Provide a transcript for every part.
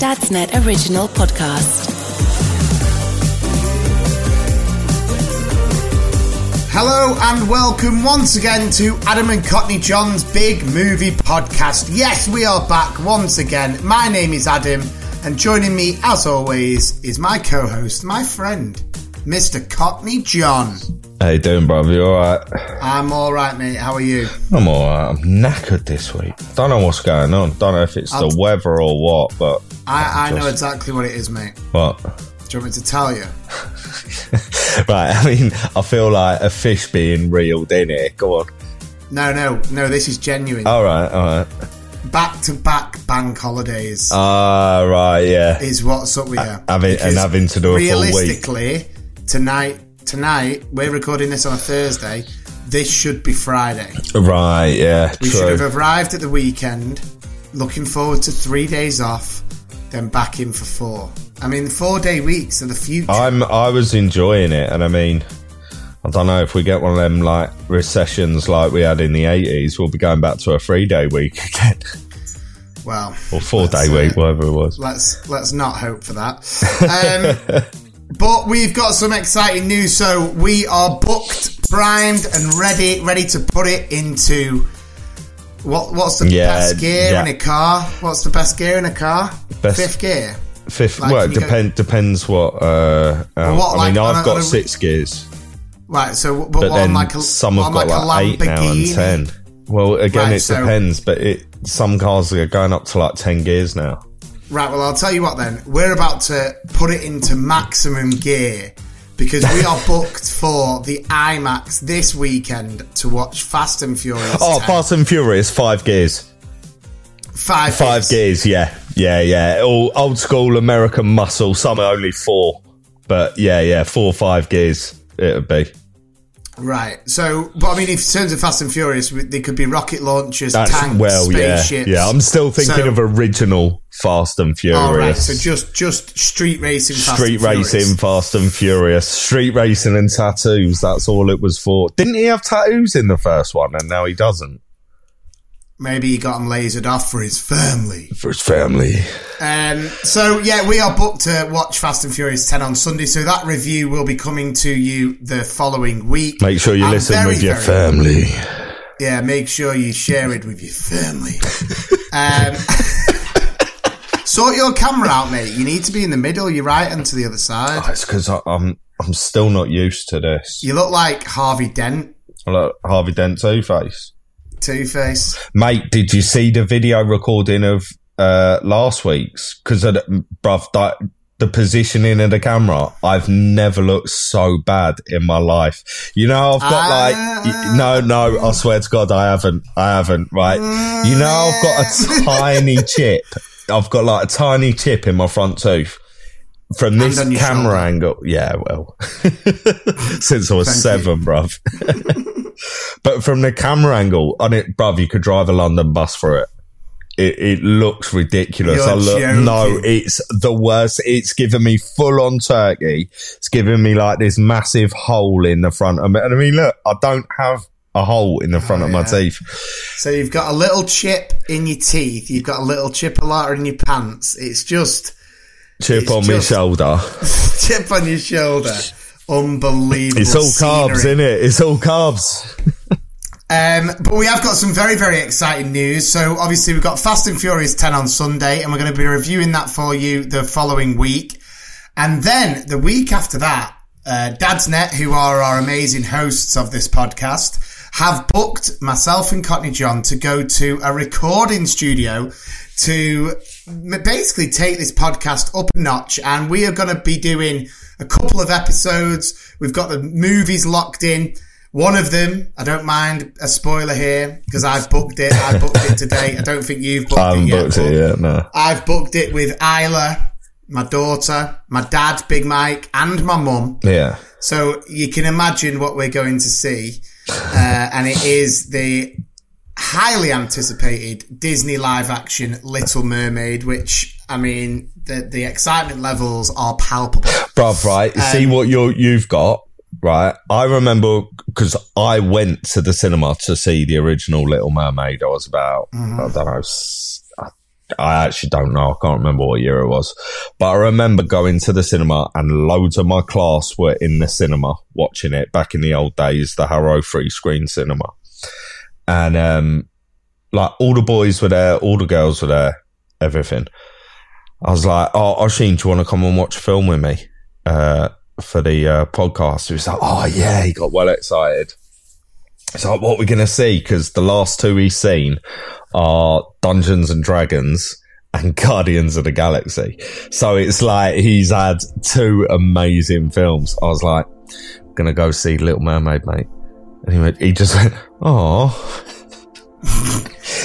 Dadsnet original podcast. Hello and welcome once again to Adam and Courtney John's Big Movie Podcast. Yes, we are back once again. My name is Adam, and joining me, as always, is my co host, my friend, Mr. Courtney John. How you doing, brother? You alright? I'm alright, mate. How are you? I'm alright. I'm knackered this week. Don't know what's going on. Don't know if it's I'll- the weather or what, but I, I know exactly what it is, mate. but Do you want me to tell you? right. I mean, I feel like a fish being reeled in here. Go on. No, no, no, this is genuine. All right. All right. Back to back bank holidays Ah, right. Yeah. is what's up with you. having- and having to do a full week. Realistically, tonight, tonight, we're recording this on a Thursday. This should be Friday. Right. Yeah. We true. should have arrived at the weekend, looking forward to three days off, then back in for four. I mean, four day weeks are the future. I'm. I was enjoying it, and I mean. I don't know if we get one of them like recessions like we had in the 80s, we'll be going back to a three day week again. well, Or four day uh, week, whatever it was. let's let's not hope for that. Um, but we've got some exciting news. So we are booked, primed, and ready ready to put it into what what's the Yeah, best gear yeah. in a car? What's the best gear in a car? Best- Fifth gear. Fifth, Like, well, it you go- depends what. Uh, um, what, I mean, like, on I've got a- six gears, Right. So, but, but then on like a, some have got like, like, eight now and ten. Well, again, Right, it so- depends, but it some cars are going up to like ten gears now. Right, well, I'll tell you what then. We're about to put it into maximum gear because we are booked for the IMAX this weekend to watch Fast and Furious. Oh, 10. Fast and Furious, five gears, Five. five gears. gears. Yeah, yeah, yeah. All old school American muscle. Some are only four, but yeah, yeah, four, five gears. It would be. Right. So, but I mean, in terms of Fast and Furious, they could be rocket launchers, That's tanks, well, yeah, spaceships. yeah. I'm still thinking So- of original Fast and Furious. All right. So just just street racing, Fast Street and Furious. racing, Fast and Furious, street racing and tattoos. That's all it was for. Didn't he have tattoos in the first one, and now he doesn't Maybe he got them lasered off for his family. for his family? Um, so yeah, we are booked to watch Fast and Furious 10 on Sunday. So that review will be coming to you the following week. Make sure you I'm listen very, with your family. Yeah, make sure you share it with your family. um, sort your camera out, mate. You need to be in the middle. You're right and to the other side. It's because I'm I'm still not used to this. You look like Harvey Dent, I Look, Harvey Dent Two Face, Two Face. mate. Did you see the video recording of uh, last week's? Because, bruv, that, the positioning of the camera, I've never looked so bad in my life. You know, I've got Ah. like, no, no, I swear to God, I haven't, I haven't, right? You know, I've got a tiny chip. I've got like a tiny chip in my front tooth. From this camera shoulder. angle, yeah, well, since I was Thank seven, bruv. but from the camera angle on it, bruv, you could drive a London bus through it. It, it looks ridiculous. You're I look, joking. no, it's the worst. It's given me full on turkey. It's given me like this massive hole in the front of me. And I mean, look, I don't have a hole in the front of my oh, yeah. teeth. So you've got a little chip in your teeth. You've got a little chip lot in your pants. It's just Chip It's on my shoulder. chip on your shoulder. Unbelievable. It's all carbs, scenery. in it? It's all carbs. Um, but we have got some very, very exciting news. So obviously we've got Fast and Furious 10 on Sunday and we're going to be reviewing that for you the following week. And then the week after that, uh, Dad's Net, who are our amazing hosts of this podcast, have booked myself and Courtney John to go to a recording studio to basically take this podcast up a notch. And we are going to be doing a couple of episodes. We've got the movies locked in. One of them, I don't mind a spoiler here because I've booked it. I booked it today. I don't think you've booked I it yet. booked it yet, no. I've booked it with Isla, my daughter, my dad, Big Mike, and my mum. Yeah. So you can imagine what we're going to see. Uh, and it is the highly anticipated Disney live action Little Mermaid, which, I mean, the, the excitement levels are palpable. Bruv, right? Um, See what you you've got, right? I remember because I went to the cinema to see the original Little Mermaid. I was about, Mm-hmm. I don't know, I actually don't know. I can't remember what year it was, but I remember going to the cinema and loads of my class were in the cinema watching it back in the old days, the Harrow free screen cinema. And, um, like all the boys were there, all the girls were there, everything. I was like, "Oh, Oshin, do you want to come and watch a film with me uh, for the uh, podcast?" He was like, "Oh yeah," he got well excited. It's like, "What we're gonna see?" Because the last two he's seen are Dungeons and Dragons and Guardians of the Galaxy. So it's like he's had two amazing films. I was like, "Gonna go see Little Mermaid, mate," and he went, he just went, "Oh."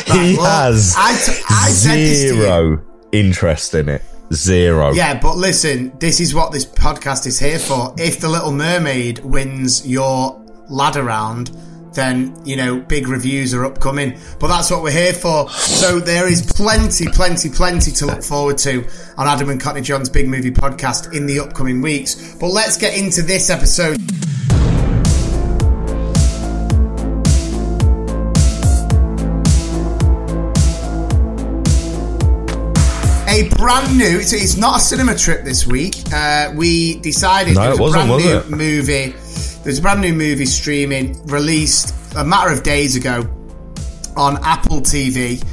he well, has I t- I said this to you. zero interest in it. Zero. Yeah, but listen, this is what this podcast is here for. If the Little Mermaid wins your ladder round, then you know big reviews are upcoming. But that's what we're here for. So there is plenty, plenty, plenty to look forward to on Adam and Courtney John's Big Movie Podcast in the upcoming weeks. But let's get into this episode. Brand new. It's, it's not a cinema trip this week. Uh, we decided No, there it was a wasn't, brand was new it? movie. There's a brand new movie streaming released a matter of days ago on Apple TV.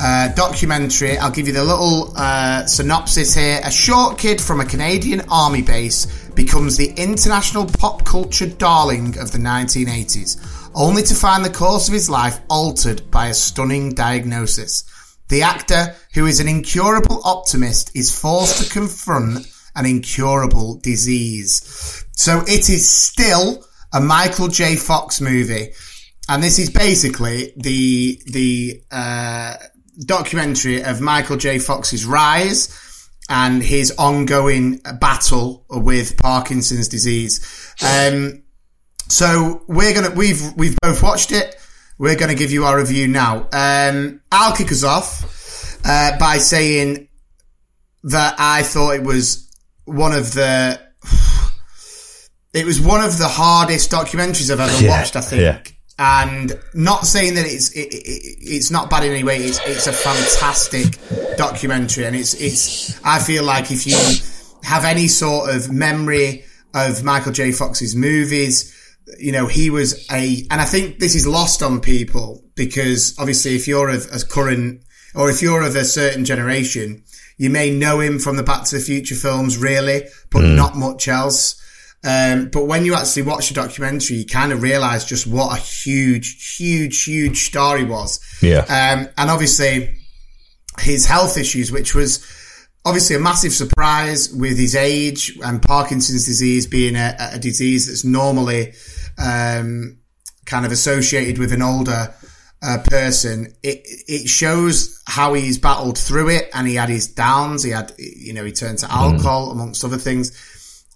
Uh, documentary. I'll give you the little uh, synopsis here. A short kid from a Canadian army base becomes the international pop culture darling of the 1980s, only to find the course of his life altered by a stunning diagnosis. The actor, who is an incurable optimist, is forced to confront an incurable disease. So it is still a Michael J. Fox movie. And this is basically the, the, uh, documentary of Michael J. Fox's rise and his ongoing battle with Parkinson's disease. Um, so we're gonna we've we've both watched it. We're gonna give you our review now. Um, I'll kick us off uh, by saying that I thought it was one of the it was one of the hardest documentaries I've ever Yeah, watched. I think. yeah. And not saying that it's it, it, it's not bad in any way. It's it's a fantastic documentary, and it's it's. I feel like if you have any sort of memory of Michael J. Fox's movies, you know he was a, and I think this is lost on people because obviously if you're of a current or if you're of a certain generation, you may know him from the Back to the Future films, really, but not much else. Um, but when you actually watch the documentary, you kind of realize just what a huge, huge, huge star he was. Yeah. Um, and obviously his health issues, which was obviously a massive surprise with his age and Parkinson's disease being a, a disease that's normally, um, kind of associated with an older, uh, person. It, it shows how he's battled through it and he had his downs. He had, you know, he turned to alcohol amongst other things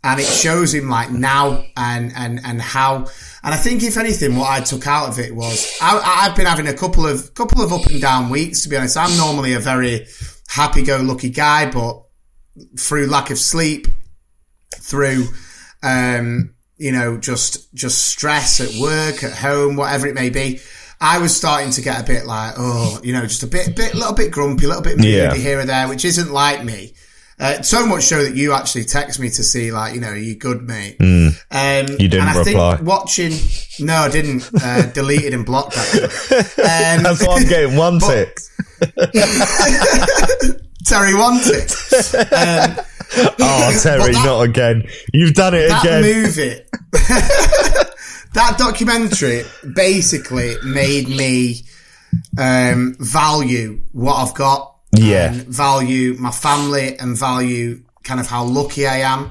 and it shows him like now and and and how and I think if anything what I took out of it was I, I've been having a couple of couple of up and down weeks to be honest I'm normally a very happy go lucky guy but through lack of sleep through um you know just just stress at work at home whatever it may be I was starting to get a bit like oh you know just a bit bit a little bit grumpy a little bit moody Yeah. here or there which isn't like me uh, so much so that you actually text me to see, like, you know, you good, mate? Um, You didn't and I reply. Think watching, no, I didn't. Uh, deleted and blocked that. Um, That's why I'm getting one tick. Terry wanted um, Oh, Terry, that- not again. You've done it that again. movie. that documentary basically made me um, value what I've got. Yeah. And value my family and value kind of how lucky I am.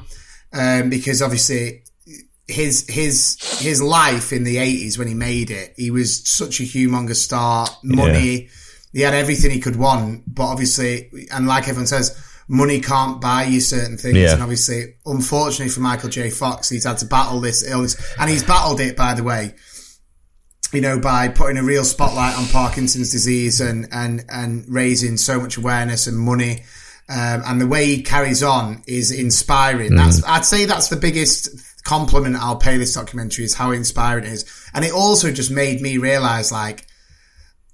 Um, because obviously his, his, his life in the eighties when he made it, he was such a humongous star, money. He had everything he could want, but obviously, and like everyone says, money can't buy you certain things. Yeah. And obviously, unfortunately for Michael J. Fox, he's had to battle this illness and he's battled it, by the way you know, by putting a real spotlight on Parkinson's disease and, and, and raising so much awareness and money. Um, and the way he carries on is inspiring. That's, I'd say that's the biggest compliment I'll pay this documentary is how inspiring it is. And it also just made me realize like,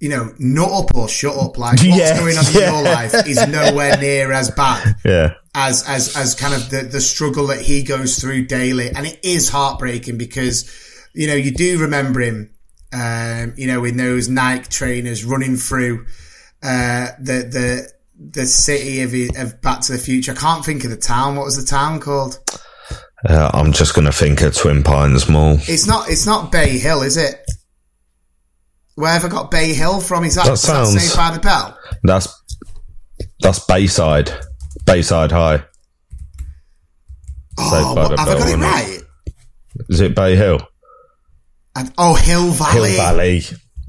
you know, nut up or shut up. Like what's Yeah, going on yeah. in your life is nowhere near as bad Yeah. as as as kind of the the struggle that he goes through daily, and it is heartbreaking because you know you do remember him, um, you know, in those Nike trainers running through uh, the the the city of, of Back to the Future. I can't think of the town. What was the town called? Uh, I'm just going to think of Twin Pines Mall. It's not. It's not Bay Hill, is it? Where have I got Bay Hill from? Is that, That sounds- Saved by the Bell? That's that's Bayside, Bayside High. Oh, by what- have I got it isn't it? right? Is it Bay Hill? And, oh, Hill Valley. Hill Valley.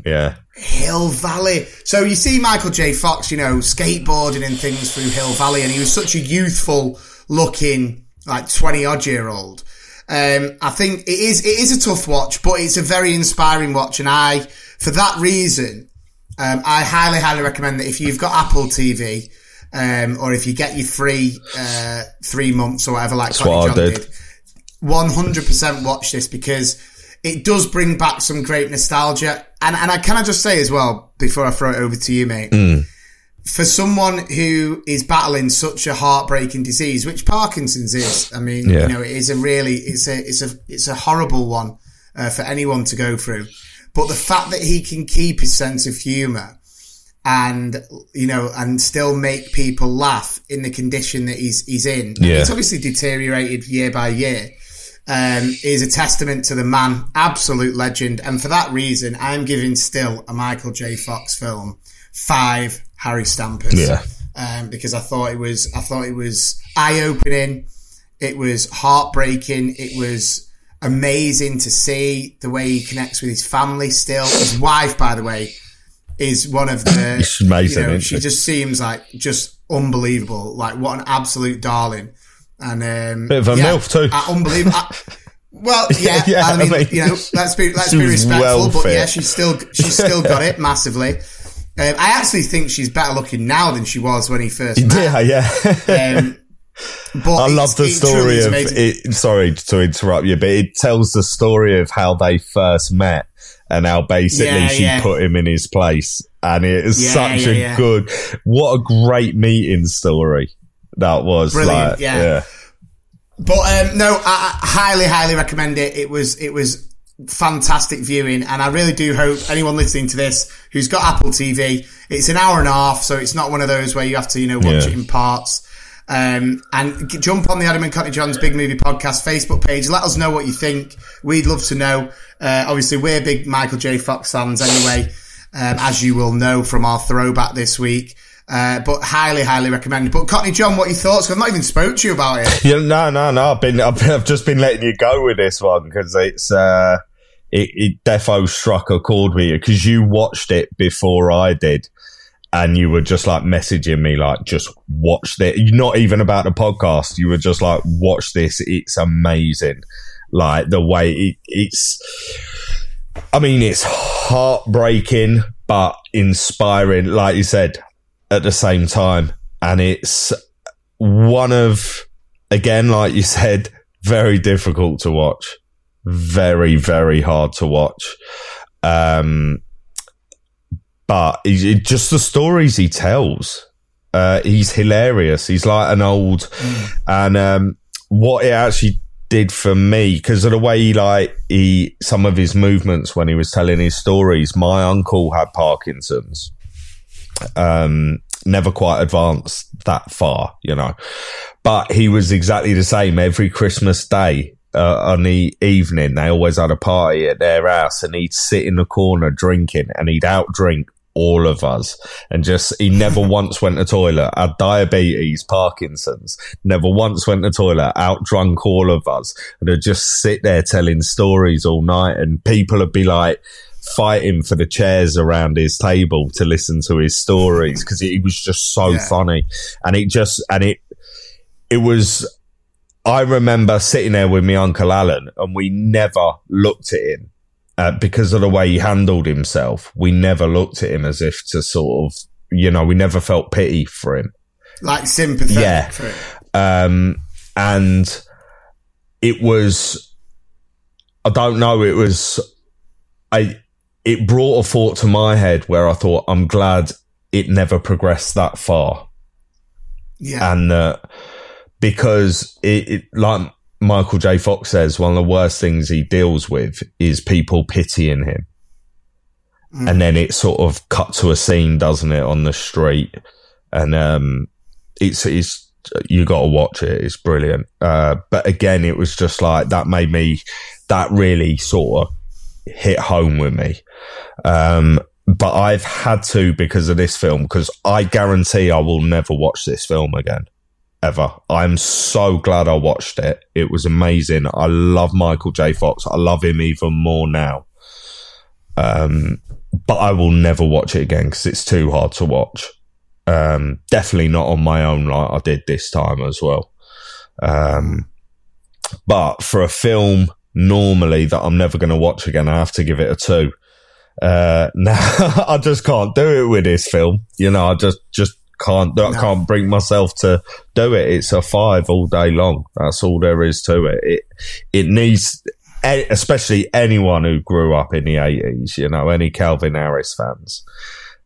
Yeah. Hill Valley. So you see Michael J. Fox, you know, skateboarding and things through Hill Valley, and he was such a youthful looking, like twenty odd year old. Um, I think it is it is a tough watch, but it's a very inspiring watch, and I, for that reason, um, I highly highly recommend that if you've got Apple TV, um, or if you get your free uh, three months or whatever, like That's what John did. did, one hundred percent watch this because it does bring back some great nostalgia. And and I can I just say as well before I throw it over to you, mate. Mm. For someone who is battling such a heartbreaking disease, which Parkinson's is, I mean, Yeah. you know, it is a really, it's a, it's a, it's a horrible one uh, for anyone to go through. But the fact that he can keep his sense of humour and you know, and still make people laugh in the condition that he's he's in. Yeah. It's obviously deteriorated year by year. Um, is a testament to the man, absolute legend, and for that reason, I'm giving still a Michael J. Fox film five Harry Stampers. Yeah. Um, because I thought it was, I thought it was eye opening. It was heartbreaking. It was amazing to see the way he connects with his family still. His wife, by the way, is one of the. Amazing, you know, she she? just seems like just unbelievable. Like what an absolute darling. And um, Bit of a yeah, MILF too. uh, unbelievable. uh, well, yeah, Yeah, I, mean, I mean, you know, let's be let's be respectful, well but fit. yeah, she's still she's still got it massively. Um, I actually think she's better looking now than she was when he first met. Yeah, yeah. Um, but I love the story of it. Sorry to interrupt you, but it tells the story of how they first met and how basically Yeah, she yeah. put him in his place. And it is Yeah, such a good, what a great meeting story that was. Brilliant, like, yeah. But um, no, I, I highly, highly recommend it. It was it was fantastic viewing, and I really do hope anyone listening to this who's got Apple TV, it's an hour and a half, so it's not one of those where you have to you know watch Yeah. it in parts. Um, and g- jump on the Adam and Cockney John's Big Movie Podcast Facebook page. Let us know what you think. We'd love to know. Uh, obviously, we're big Michael J. Fox fans anyway, um, as you will know from our throwback this week. Uh, but highly, highly recommend. But Courtney John, what your thoughts? I've not even spoke to you about it. Yeah, no, no, no. I've been, I've, I've just been letting you go with this one because it's, uh, it, it defo struck a chord with you because you watched it before I did. And you were just like messaging me, like, just watch this. Not even about the podcast. You were just like, watch this. It's amazing. Like the way it, it's, I mean, it's heartbreaking, but inspiring, like you said, at the same time. And it's one of, again, like you said, very difficult to watch. Very, very hard to watch. Um, but just the stories he tells, uh, he's hilarious. He's like an old, and um, what it actually did for me because of the way he like he some of his movements when he was telling his stories. My uncle had Parkinson's. Um, never quite advanced that far, you know, but he was exactly the same every Christmas day. Uh, on the evening, they always had a party at their house, and he'd sit in the corner drinking, and he'd outdrink all of us, and just he never once went to toilet. Had diabetes, Parkinson's, never once went to toilet. Outdrunk all of us, and would just sit there telling stories all night, and people would be like fighting for the chairs around his table to listen to his stories because he was just so Yeah. funny, and it just and it it was I remember sitting there with my uncle Alan, and we never looked at him uh, because of the way he handled himself. We never looked at him as if to sort of, you know, we never felt pity for him. Like sympathy. Yeah. for it. Um, and it was, I don't know, it was, I, it brought a thought to my head where I thought, I'm glad it never progressed that far. Yeah. And uh, because it, it, like Michael J. Fox says, one of the worst things he deals with is people pitying him. Mm. And then it sort of cut to a scene, doesn't it, on the street? And um, it's it's you got to watch it. It's brilliant. Uh, but again, it was just like that made me that really sort of hit home with me. Um, but I've had to because of this film because I guarantee I will never watch this film again. Ever. I'm so glad I watched it. It was amazing. I love Michael J. Fox. I love him even more now. Um, but I will never watch it again because it's too hard to watch. Um, definitely not on my own like I did this time as well. Um, but for a film normally that I'm never going to watch again, I have to give it a two. Uh, now I just can't do it with this film. You know, I just, just can't, I can't bring myself to do it. It's a five all day long. That's all there is to it. It, it needs, especially anyone who grew up in the eighties, you know, any Calvin Harris fans.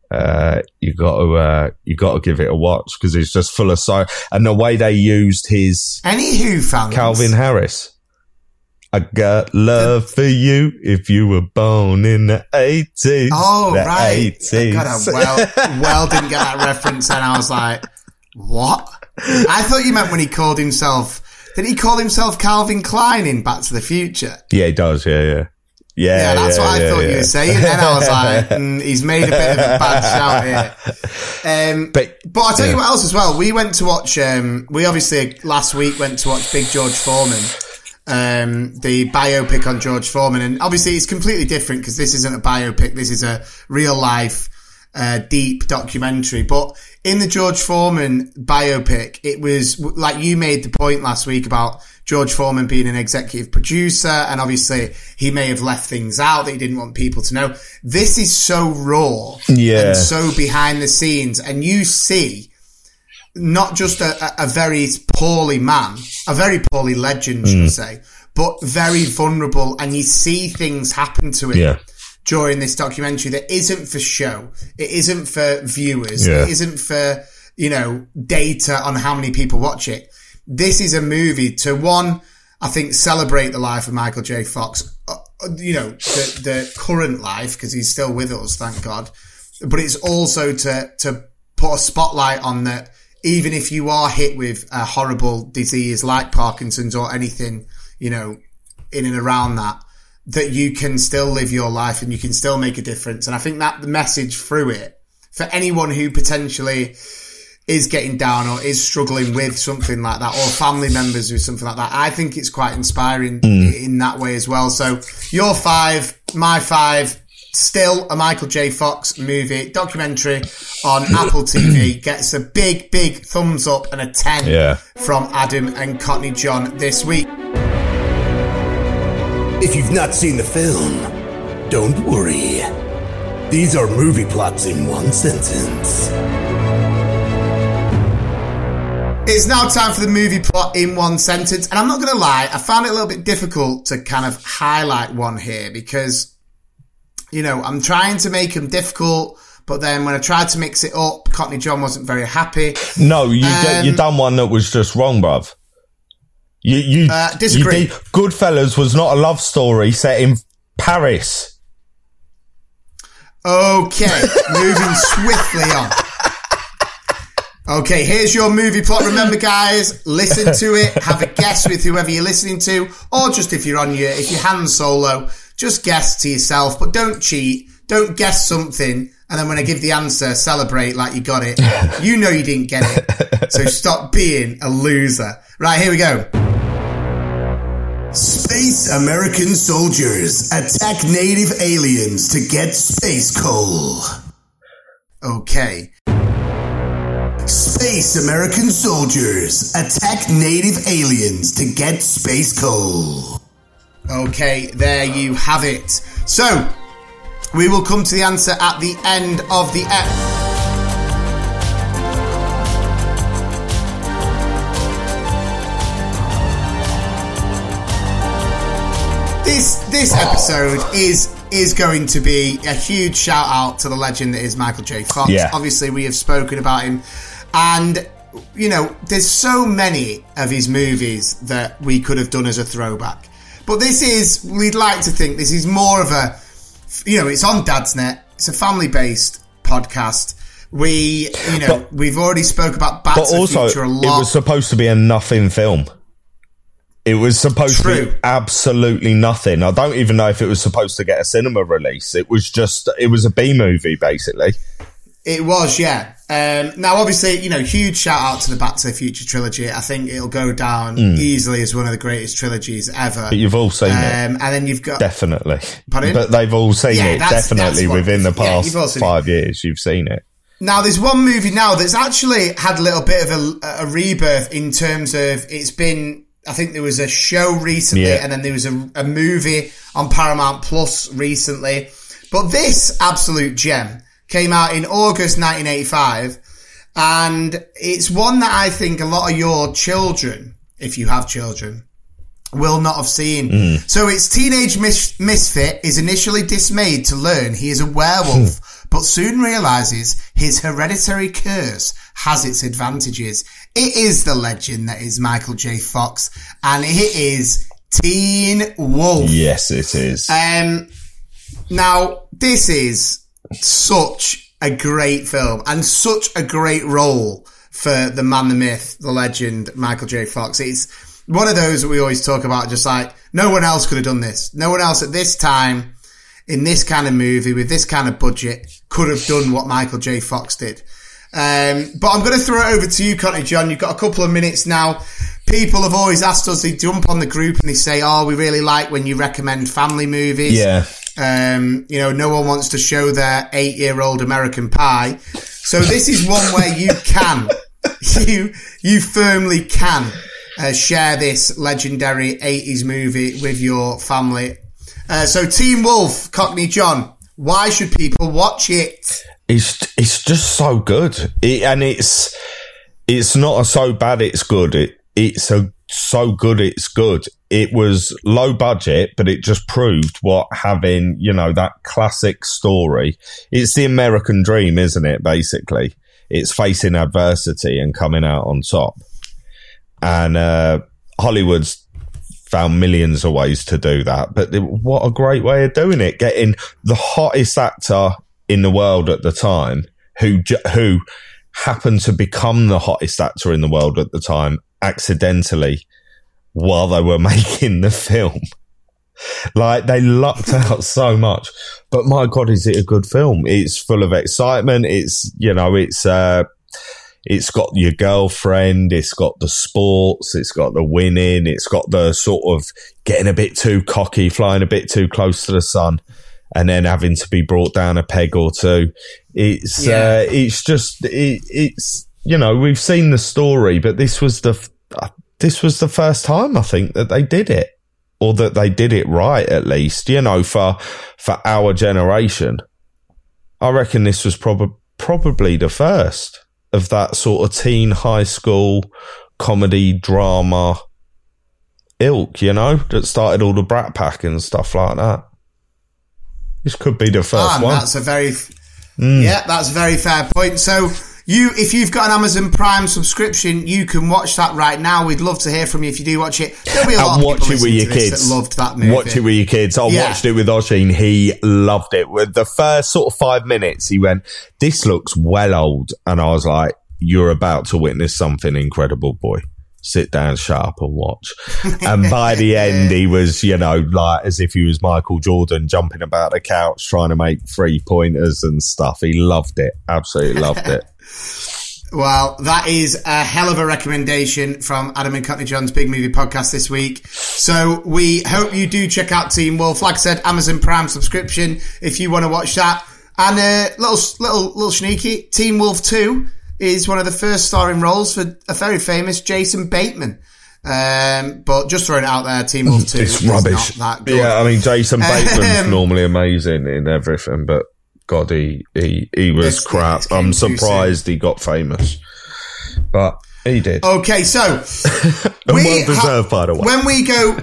Uh, you got to, uh, you got to give it a watch because it's just full of so, and the way they used his Any Who fans? Calvin Harris. I got love for you if you were born in the 80s. Oh, the right. 80s. God, I well, well didn't get that reference and I was like, what? I thought you meant when he called himself, did he call himself Calvin Klein in Back to the Future? yeah, he does. Yeah, yeah. Yeah, Yeah, that's what I yeah, thought you were saying. Then I was like, mm, he's made a bit of a bad shout here. Um, But- but I'll tell you yeah. what else as well. We went to watch, um, we obviously last week went to watch Big George Foreman, um, the biopic on George Foreman. And obviously it's completely different because this isn't a biopic. This is a real life, uh, deep documentary. But in the George Foreman biopic, it was like you made the point last week about George Foreman being an executive producer. And obviously he may have left things out that he didn't want people to know. This is so raw Yeah. and so behind the scenes. And you see, not just a, a- very poorly man, a very poorly legend, Mm. should I say, but very vulnerable. And you see things happen to him Yeah. during this documentary that isn't for show. It isn't for viewers. Yeah. It isn't for, you know, data on how many people watch it. This is a movie to one, I think, celebrate the life of Michael J. Fox. Uh, uh, you know, the, the current life, because he's still with us, thank God. But it's also to, to put a spotlight on that even if you are hit with a horrible disease like Parkinson's or anything, you know, in and around that, that you can still live your life and you can still make a difference. And I think that the message through it for anyone who potentially is getting down or is struggling with something like that or family members with something like that, I think it's quite inspiring mm. in that way as well. So your five, my five, still a Michael J. Fox movie documentary on Apple TV gets a big, big thumbs up and a 10 Yeah. from Adam and Courtney John this week. If you've not seen the film, don't worry. These are movie plots in one sentence. It's now time for the movie plot in one sentence. And I'm not going to lie, I found it a little bit difficult to kind of highlight one here because, you know, I'm trying to make them difficult. But then when I tried to mix it up, Courtney John wasn't very happy. No, you Um, you done one that was just wrong, bruv. You you, Uh, disagree. you did- Goodfellas was not a love story set in Paris. Okay, moving swiftly on. Okay, here's your movie plot. Remember, guys, listen to it. Have a guess with whoever you're listening to, or just if you're on your if you're hand solo, just guess to yourself, but don't cheat. Don't guess something, and then when I give the answer, celebrate like you got it. You know you didn't get it, so stop being a loser. Right, here we go. Space American soldiers attack native aliens to get space coal. Okay. Space American soldiers attack native aliens to get space coal. Okay, there you have it. So, we will come to the answer at the end of the ep. This this episode is is going to be a huge shout out to the legend that is Michael J. Fox. Yeah. Obviously, we have spoken about him, and you know, there's so many of his movies that we could have done as a throwback. But this is, we'd like to think this is more of a, you know, it's on Dad's Net. It's a family based podcast. We, you know, But- we've already spoke about Back But also, Future a it was supposed to be a nothing film. It was supposed to be absolutely nothing. I don't even know if it was supposed to get a cinema release. It was just, it was a B movie, basically. It was, yeah. Um, now, obviously, you know, huge shout out to the Back to the Future trilogy. I think it'll go down easily as one of the greatest trilogies ever. But you've all seen um, it. and then you've got Definitely. Pardon? But they've all seen Yeah, it. that's- Definitely that's within the past all seen it. five years, you've seen it. Now, there's one movie now that's actually had a little bit of a, a rebirth in terms of it's been. I think there was a show recently, Yeah. and then there was a, a movie on Paramount Plus recently. But this absolute gem came out in August 1985, and it's one that I think a lot of your children, if you have children, will not have seen. So its teenage mis- misfit is initially dismayed to learn he is a werewolf, but soon realizes his hereditary curse has its advantages. It is the legend that is Michael J. Fox, and it is Teen Wolf. Yes, it is. Um, now this is such a great film and such a great role for the man, the myth, the legend, Michael J. Fox. It's one of those that we always talk about, just like no one else could have done this. No one else at this time in this kind of movie with this kind of budget could have done what Michael J. Fox did. Um, but I'm going to throw it over to you, Cockney John. You've got a couple of minutes now. People have always asked us, they jump on the group and they say, Oh, we really like when you recommend family movies. yeah. Um, you know, no one wants to show their eight year old American pie. So this is one where you can, you, you firmly can uh, share this legendary 80s movie with your family. Uh, so Teen Wolf, Cockney John, why should people watch it? it's it's just so good it, and it's it's not so bad it's good it it's a so good it's good it was low budget but it just proved what having you know that classic story it's the american dream isn't it basically it's facing adversity and coming out on top and uh hollywood's found millions of ways to do that. But what a great way of doing it! Getting the hottest actor in the world at the time, who who happened to become the hottest actor in the world at the time accidentally while they were making the film. Like they lucked out so much, but my god, is it a good film? It's full of excitement. It's you know, it's uh, it's got your girlfriend, it's got the sports, it's got the winning, it's got the sort of getting a bit too cocky, flying a bit too close to the sun, and then having to be brought down a peg or two. It's Yeah. uh, it's just it, it's you know we've seen the story, but this was the uh, this was the first time I think that they did it, or that they did it right at least. You know, for for our generation, I reckon this was probably probably the first of that sort of teen high school comedy drama ilk, you know, that started all the Brat Pack and stuff like that. This could be the first Ah, one. that's a very, yeah, that's a very fair point. So you, if you've got an Amazon Prime subscription, you can watch that right now. We'd love to hear from you if you do watch it. There'll be a uh, lot And of watch people it with your kids. that loved that movie. Watch it with your kids. I Yeah. watched it with Oshin. He loved it. With the first sort of five minutes, he went, "This looks well old," and I was like, "You're about to witness something incredible, boy." Sit down, shut up, and watch. And by the end, he was, you know, like as if he was Michael Jordan jumping about the couch trying to make three pointers and stuff. He loved it. Absolutely loved it. Well, that is a hell of a recommendation from Adam and Cockney John's Big Movie Podcast this week. So we hope you do check out Teen Wolf. Like I said, Amazon Prime subscription if you want to watch that. And a little, little, little sneaky. Teen Wolf 2 is one of the first starring roles for a very famous Jason Bateman. Um, but just throwing it out there, Teen Wolf 2 It's is rubbish. not that good. Yeah, I mean Jason Bateman's Um, normally amazing in everything, but God, he he, he was This- crap. came I'm surprised he got famous, but he did. Okay, so and we well deserved, ha- by the way. When we go,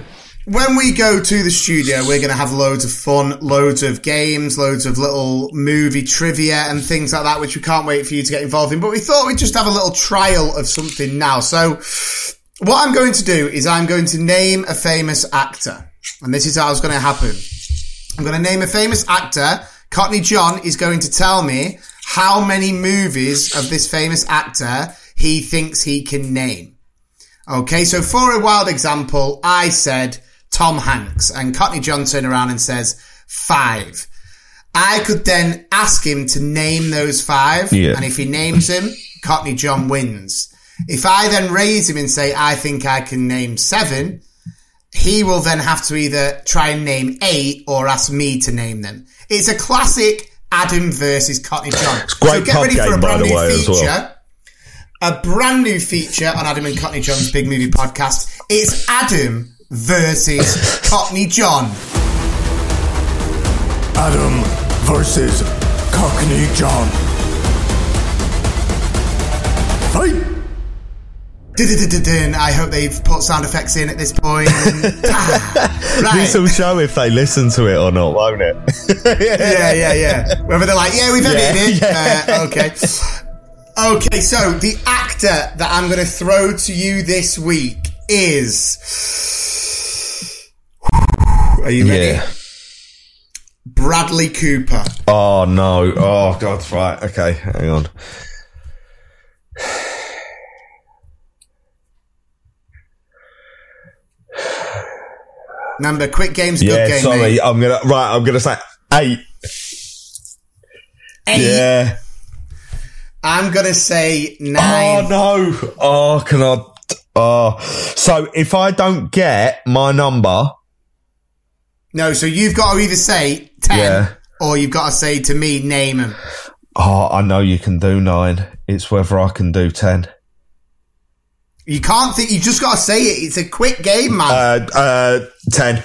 when we go to the studio, we're going to have loads of fun, loads of games, loads of little movie trivia and things like that, which we can't wait for you to get involved in. But we thought we'd just have a little trial of something now. So what I'm going to do is I'm going to name a famous actor. And this is how it's going to happen. I'm going to name a famous actor. Cockney John is going to tell me how many movies of this famous actor he thinks he can name. Okay, so for a wild example, I said Tom Hanks and Cockney John turned around and says five. I could then ask him to name those five, Yeah. and if he names them, Cockney John wins. If I then raise him and say, I think I can name seven, he will then have to either try and name eight or ask me to name them. It's a classic Adam versus Cockney John. It's a great so get pub ready for a brand new way, feature. well. A brand new feature on Adam and Cockney John's Big Movie Podcast. It's Adam versus Cockney John. Adam versus Cockney John. Fight! I hope they've put sound effects in at this point. Ah, right. This will show if they listen to it or not, won't it? yeah, yeah, yeah. Whether they're like, yeah, we've edited Yeah, it. Uh, okay. Okay, so the actor that I'm going to throw to you this week is. Are you ready? yeah. Bradley Cooper. Oh no. Oh god. Right. Okay. Hang on. Remember, quick game's a Yeah. good game. sorry. mate. I'm gonna. Right. I'm gonna say eight. Eight. Yeah. I'm to say oh, nine. Oh no. Oh, can I? Oh. So if I don't get my number, No, so you've got to either say 10 Yeah. or you've got to say to me, name him. oh, I know you can do nine. It's whether I can do ten. You can't think, you just got to say it. It's a quick game, man. Uh. Uh. Ten.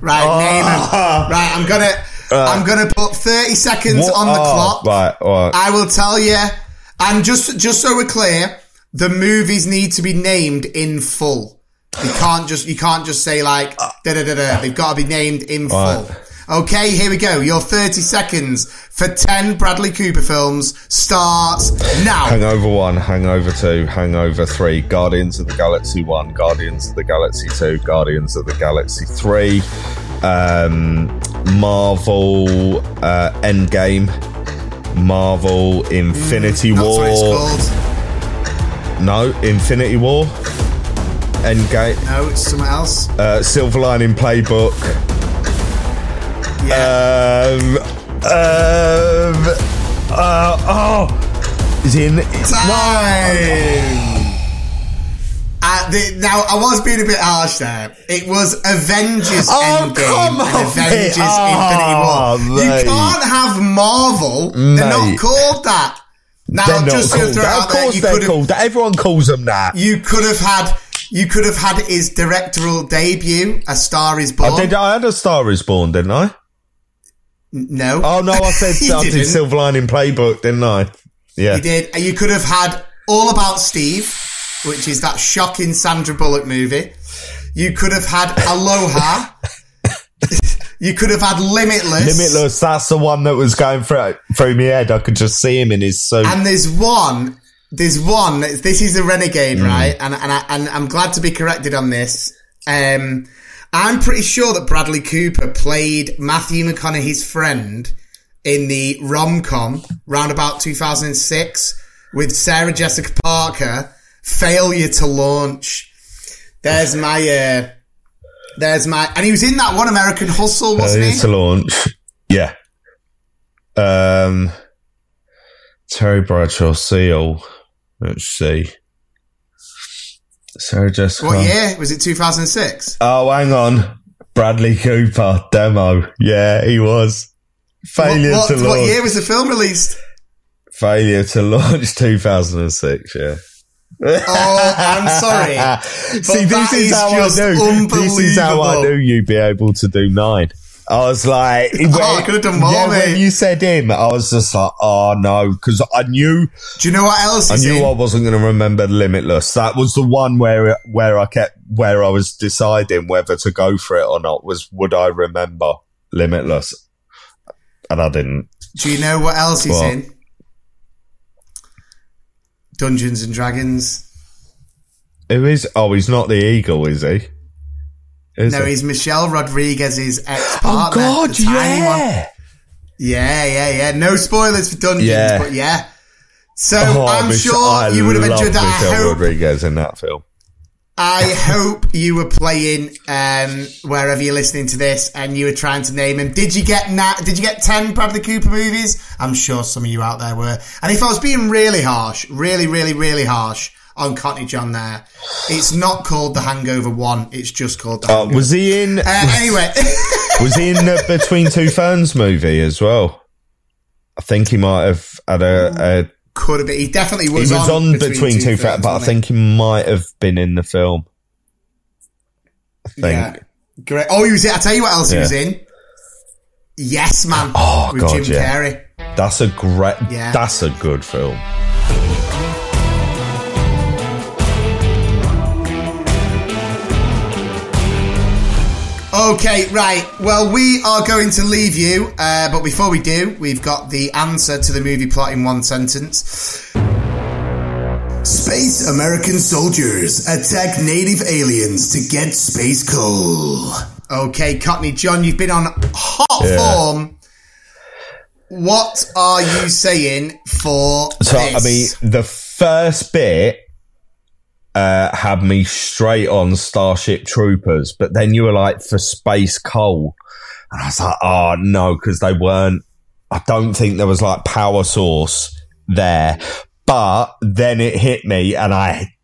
right, name him. Right, I'm going to, I'm to put 30 seconds What- on the oh, clock. Right. Right. I will tell you, and just, just so we're clear, the movies need to be named in full. You can't just, you can't just say like, da da da da. They've got to be named in Right. full. Okay, here we go. Your 30 seconds for 10 Bradley Cooper films starts now. Hangover 1, Hangover 2, Hangover 3, Guardians of the Galaxy 1, Guardians of the Galaxy 2, Guardians of the Galaxy 3, um, Marvel uh, Endgame, Marvel Infinity it's War. called. No, Infinity War. Endgame. No, it's something else. Uh, Silver Lining Playbook. Yeah. Um, um, uh, oh, is in. Time. Uh, the, now I was being a bit harsh there. It was Avengers Oh, Endgame come and on, Avengers mate. Oh, Infinity War. You can't have Marvel. They're not called that. Now, They're just to called throw that. out Of there, course you they're could called that. Everyone calls them that. you could have had you could have had his directorial debut, A Star Is Born. I did. I had a Star Is Born, didn't I? No. Oh no, I said I did didn't. Silver Lining Playbook, didn't I? Yeah. You did. And you could have had All About Steve, which is that shocking Sandra Bullock movie. You could have had Aloha. you could have had Limitless. Limitless. That's the one that was going through through my head. I could just see him in his suit. And there's one. There's one. This is a renegade, Mm. right? And and, I, and I'm glad to be corrected on this. Um, I'm pretty sure that Bradley Cooper played Matthew McConaughey's friend in the rom com round about 2006 with Sarah Jessica Parker. Failure to launch. There's my. Uh, there's my. And he was in that one American Hustle, wasn't Failure he? to launch. Yeah. Um, Terry Bradshaw Seal. Let's see. Sarah Jessica. What year was it? 2006. Oh, hang on. Bradley Cooper demo. Yeah, he was. Failure what, to what, launch. what year was the film released? Failure to launch 2006. Yeah. Oh, I'm sorry. See, this is, is how I just knew. This is how I knew you'd be able to do nine. I was like, Oh, I could've done more, yeah, when you said him, I was just like, oh no, because I knew, Do you know what else I knew in? I wasn't going to remember Limitless. That was the one where where I kept where I was deciding whether to go for it or not. Was would I remember Limitless? And I didn't. Do you know what else he's in? Dungeons and Dragons. Who is? Oh, he's not the eagle, is he? Is No, he? he's Michelle Rodriguez's ex partner. Oh. God, tiny one. yeah. Yeah, yeah, yeah. No spoilers for Dungeons, Yeah. but yeah. So Oh, I'm sure I you would have enjoyed that. I Michelle hope, Rodriguez in that film. I hope you were playing um, wherever you're listening to this, and you were trying to name him. Did you get na- Did you get ten Bradley Cooper movies? I'm sure some of you out there were. And if I was being really harsh, really, really, really harsh on Cockney John, there, it's not called The Hangover One. It's just called The Hangover. was he in? uh, anyway, was he in the Between Two Ferns movie as well? I think he might have had a. a could have been. He definitely was. he was. was on, Between, Two Ferns, but I think he might have been in the film. I think. Yeah. Great. Oh, he was. In I tell you what else he was in. Yes, man. Oh, with God, Jim yeah. Carrey. That's a great. Yeah. That's a good film. Okay, right. Well, we are going to leave you, uh, but before we do, we've got the answer to the movie plot in one sentence. Space American soldiers attack native aliens to get space coal. Okay, Cockney John, you've been on hot Yeah. form. What are you saying for So this? I mean, the first bit uh, had me straight on Starship Troopers, but then you were like for Space Coal, and I was like, oh no, because they weren't. I don't think there was like power source there, but then it hit me, and I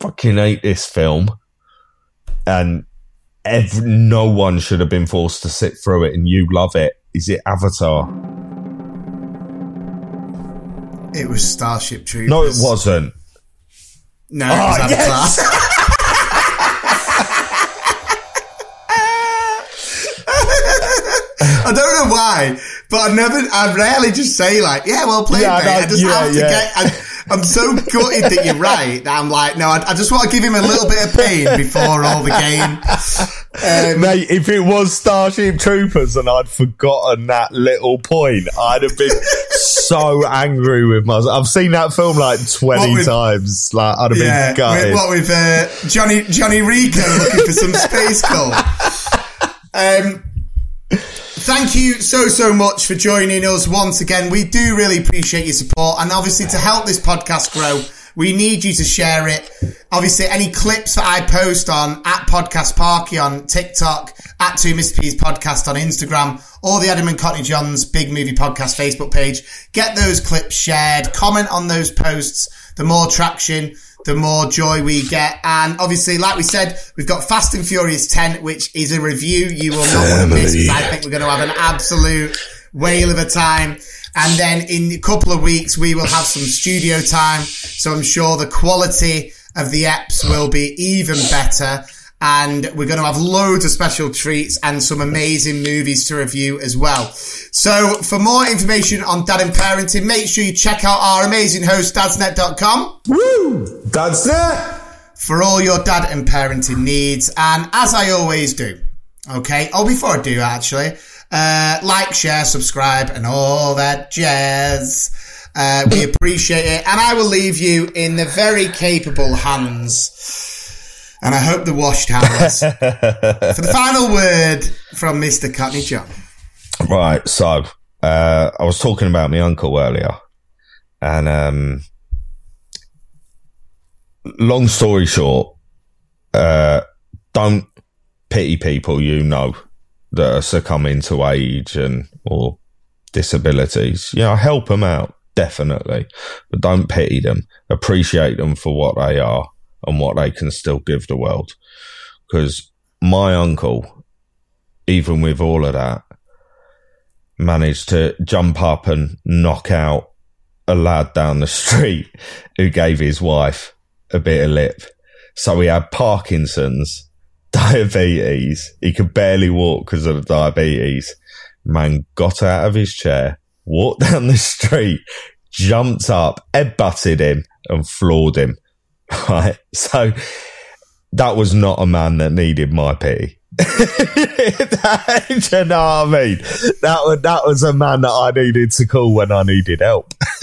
fucking hate this film, and ev- no one should have been forced to sit through it, and you love it. Is it Avatar? it was Starship Troopers. No, it wasn't. No, Oh, Avatar. yes! I don't know why, but I never, I rarely just say like, yeah, well played, Yeah, mate. I just yeah, have to yeah. get, I, I'm so gutted that you're right that I'm like, no, I, I just want to give him a little bit of pain before all the game. Um, Mate, if it was Starship Troopers and I'd forgotten that little point, I'd have been so angry with myself. I've seen that film like 20 with- times. Like, I'd have yeah, been gutted. with, what with uh, Johnny Johnny Rico looking for some space coal. Um, thank you so so much for joining us once again. We do really appreciate your support, and obviously to help this podcast grow, we need you to share it. Obviously, any clips that I post on at Podcast Parky on TikTok, at Two Mr. P's Podcast on Instagram, or the Adam and Cockney John's Big Movie Podcast Facebook page, get those clips shared, comment on those posts. The more traction, the more joy we get. And obviously, like we said, we've got Fast and Furious 10, which is a review you will not want to miss. I think we're going to have an absolute whale of a time. And then in a couple of weeks, we will have some studio time. So I'm sure the quality of the apps will be even better. And we're going to have loads of special treats and some amazing movies to review as well. So for more information on dad and parenting, make sure you check out our amazing host, dadsnet.com Woo! It. for all your dad and parenting needs. And as I always do, okay, oh, before I do actually, uh, like, share, subscribe, and all that jazz. Uh, we appreciate it. And I will leave you in the very capable hands, and I hope the washed hands, for the final word from Mr. Cockney John. Right. So, uh, I was talking about my uncle earlier, and um, long story short, uh, don't pity people you know that are succumbing to age and or disabilities. You know, help them out definitely, but don't pity them. Appreciate them for what they are and what they can still give the world. Because my uncle, even with all of that, managed to jump up and knock out a lad down the street who gave his wife a bit of lip. So he had Parkinson's, diabetes. He could barely walk because of diabetes. Man got out of his chair, walked down the street, jumped up, head butted him, and floored him. Right. So that was not a man that needed my pity. you know what I mean? That was, that was a man that I needed to call when I needed help.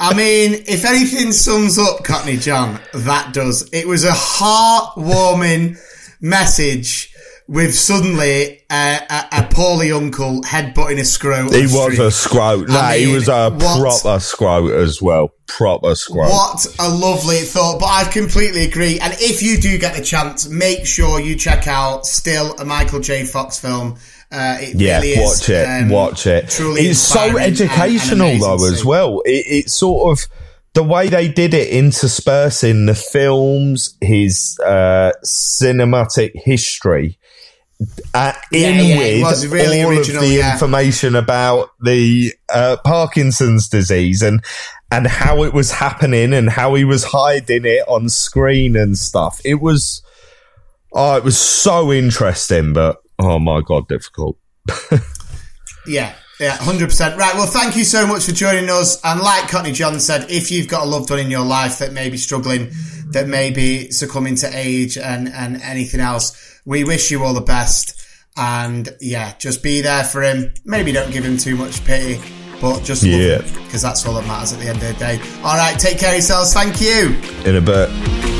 I mean, if anything sums up Cockney John, that does. It was a heartwarming message with suddenly uh, a, a poorly uncle headbutting a scrote. He was a scrote. Nah, mean, he was a what, proper scrote as well. Proper scrote. What a lovely thought. But I completely agree. And if you do get the chance, make sure you check out still a Michael J. Fox film. Uh, yeah, really watch it. Um, watch it. it's so educational and, and though, as well. It, it's sort of the way they did it interspersing the films, his uh, cinematic history uh, in yeah, yeah, with really all original, of the yeah. information about the uh, Parkinson's disease and and how it was happening and how he was hiding it on screen and stuff. It was oh, it was so interesting, but oh my god, difficult. yeah. Yeah, 100%. Right. Well, thank you so much for joining us. And like Cockney John said, if you've got a loved one in your life that may be struggling, that may be succumbing to age and, and anything else, we wish you all the best. And yeah, just be there for him. Maybe don't give him too much pity, but just yeah, because that's all that matters at the end of the day. All right, take care of yourselves. Thank you. In a bit.